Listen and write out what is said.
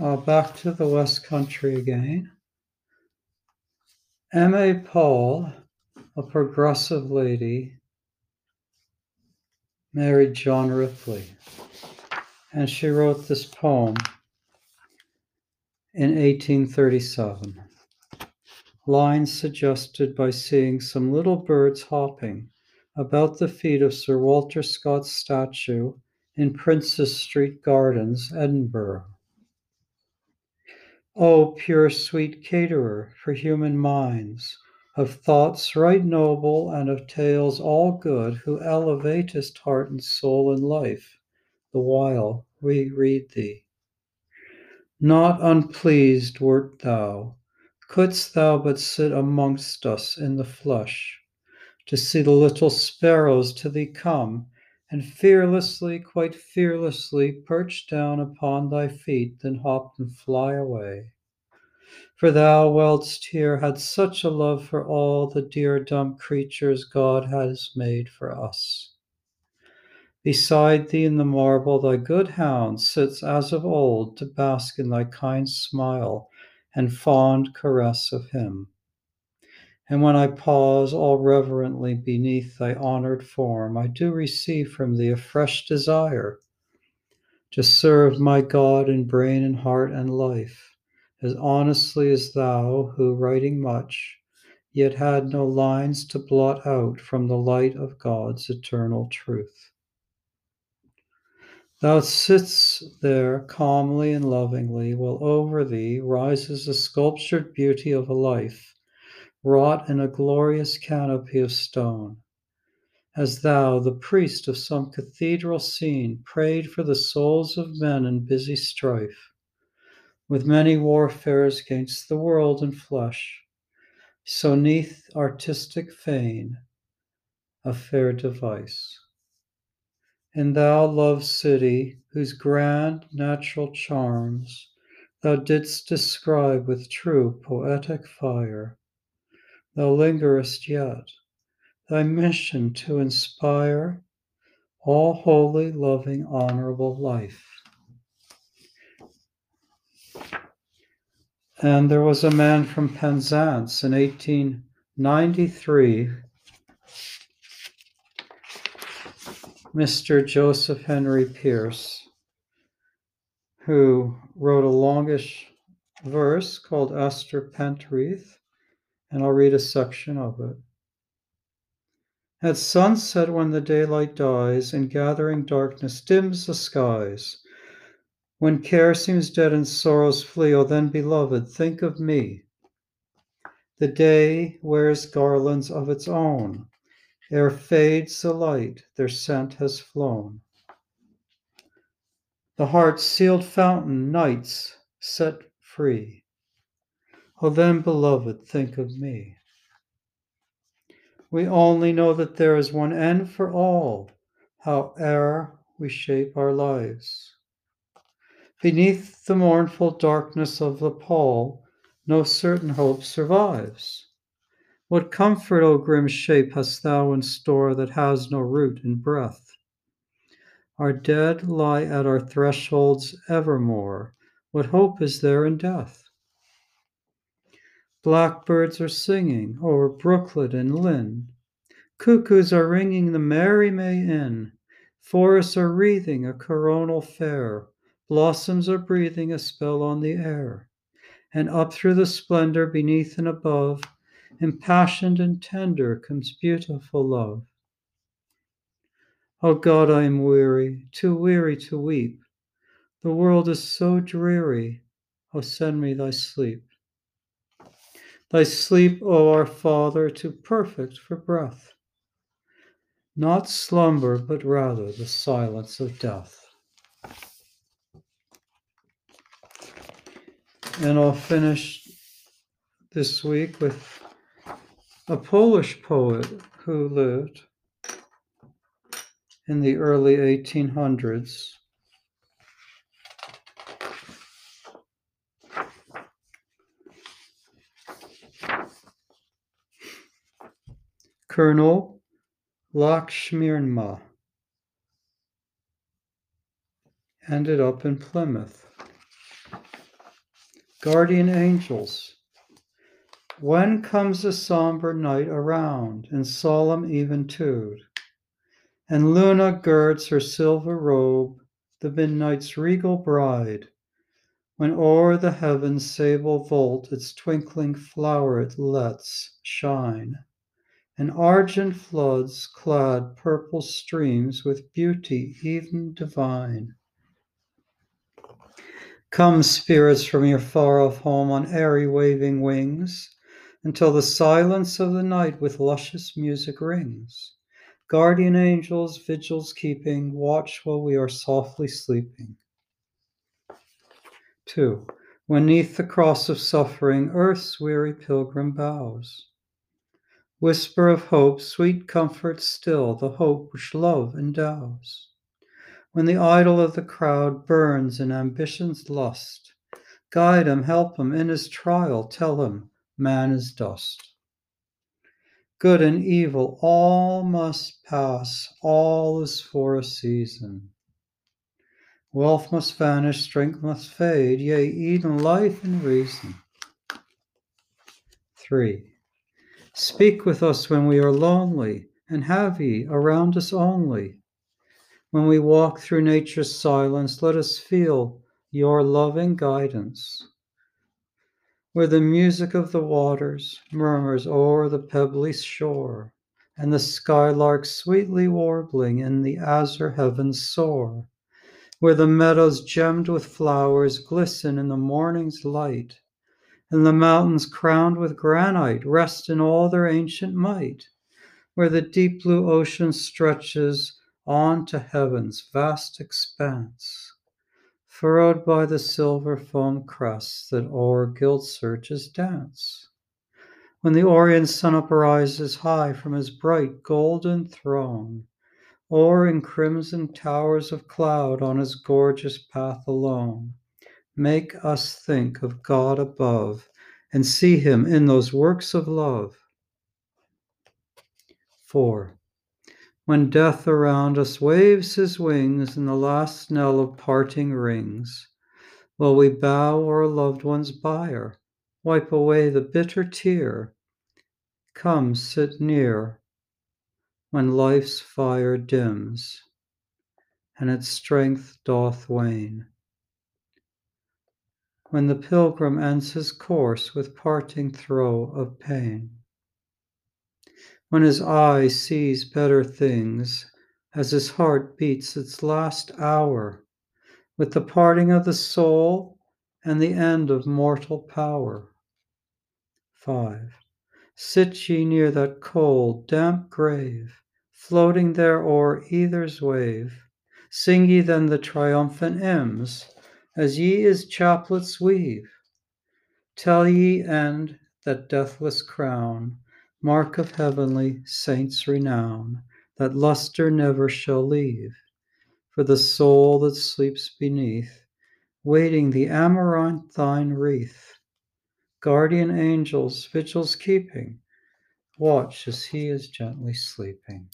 uh, back to the West Country again. M.A. Paull, a progressive lady, married John Ripley, and she wrote this poem in 1837. Lines suggested by seeing some little birds hopping about the feet of Sir Walter Scott's statue in Princes Street Gardens, Edinburgh. O pure sweet caterer for human minds, of thoughts right noble and of tales all good, who elevatest heart and soul in life, the while we read thee. Not unpleased wert thou, couldst thou but sit amongst us in the flush, to see the little sparrows to thee come, and fearlessly, quite fearlessly, perch down upon thy feet, then hop and fly away. For thou, whilst here, had such a love for all the dear dumb creatures God has made for us. Beside thee in the marble, thy good hound sits as of old to bask in thy kind smile and fond caress of him. And when I pause all reverently beneath thy honored form, I do receive from thee a fresh desire to serve my God in brain and heart and life, as honestly as thou, who, writing much, yet had no lines to blot out from the light of God's eternal truth. Thou sitst there calmly and lovingly, while over thee rises the sculptured beauty of a life wrought in a glorious canopy of stone. As thou, the priest of some cathedral scene, prayed for the souls of men in busy strife, with many warfares against the world and flesh, so neath artistic fane, a fair device. And thou, loved city, whose grand natural charms thou didst describe with true poetic fire, thou lingerest yet, thy mission to inspire all holy, loving, honorable life. And there was a man from Penzance in 1893, Mr. Joseph Henry Pearce, who wrote a longish verse called Esther Pentreath and I'll read a section of it. At sunset, when the daylight dies and gathering darkness dims the skies, when care seems dead and sorrows flee, O then, beloved, think of me. The day wears garlands of its own. Ere fades the light, their scent has flown. The heart's sealed fountain, nights set free. Oh, then, beloved, think of me. We only know that there is one end for all, howe'er we shape our lives. Beneath the mournful darkness of the pall, no certain hope survives. What comfort, O grim shape, hast thou in store that has no root in breath? Our dead lie at our thresholds evermore. What hope is there in death? Blackbirds are singing over brooklet and linn. Cuckoos are ringing the merry May in. Forests are wreathing a coronal fair. Blossoms are breathing a spell on the air. And up through the splendor beneath and above, impassioned and tender, comes beautiful love. O oh God, I am weary, too weary to weep. The world is so dreary. O oh, send me thy sleep. Thy sleep, O our Father, too perfect for breath. Not slumber, but rather the silence of death. And I'll finish this week with a Polish poet who lived in the early 1800s Colonel Lakshmirma ended up in Plymouth. Guardian angels, when comes the somber night around in solemn eventude, and Luna girds her silver robe, the midnight's regal bride, when o'er the heaven's sable vault its twinkling floweret lets shine, and argent floods clad purple streams with beauty even divine. Come, spirits from your far off home on airy waving wings, until the silence of the night with luscious music rings. Guardian angels, vigils keeping, watch while we are softly sleeping. 2. When neath the cross of suffering, earth's weary pilgrim bows. Whisper of hope, sweet comfort still, the hope which love endows. When the idol of the crowd burns in ambition's lust, guide him, help him in his trial, tell him, man is dust. Good and evil, all must pass, all is for a season. Wealth must vanish, strength must fade, yea, even life and reason. 3. Speak with us when we are lonely, and have ye around us only. When we walk through nature's silence, let us feel your loving guidance where the music of the waters murmurs o'er the pebbly shore, and the skylark sweetly warbling in the azure heavens soar, where the meadows gemmed with flowers glisten in the morning's light, and the mountains crowned with granite rest in all their ancient might, where the deep blue ocean stretches on to heaven's vast expanse furrowed by the silver foam crests that o'er gilt surges dance. When the Orient sun uprises high from his bright golden throne, or in crimson towers of cloud on his gorgeous path alone, make us think of God above and see him in those works of love. 4. When death around us waves his wings and the last knell of parting rings, while we bow our loved one's bier, wipe away the bitter tear, come sit near when life's fire dims and its strength doth wane. When the pilgrim ends his course with parting throe of pain when his eye sees better things, as his heart beats its last hour, with the parting of the soul and the end of mortal power. 5. Sit ye near that cold, damp grave, floating there o'er either's wave. Sing ye then the triumphant hymns, as ye his chaplets weave. Tell ye end that deathless crown mark of heavenly saints' renown, that luster never shall leave, for the soul that sleeps beneath, waiting the amaranthine wreath. Guardian angels, vigils keeping, watch as he is gently sleeping.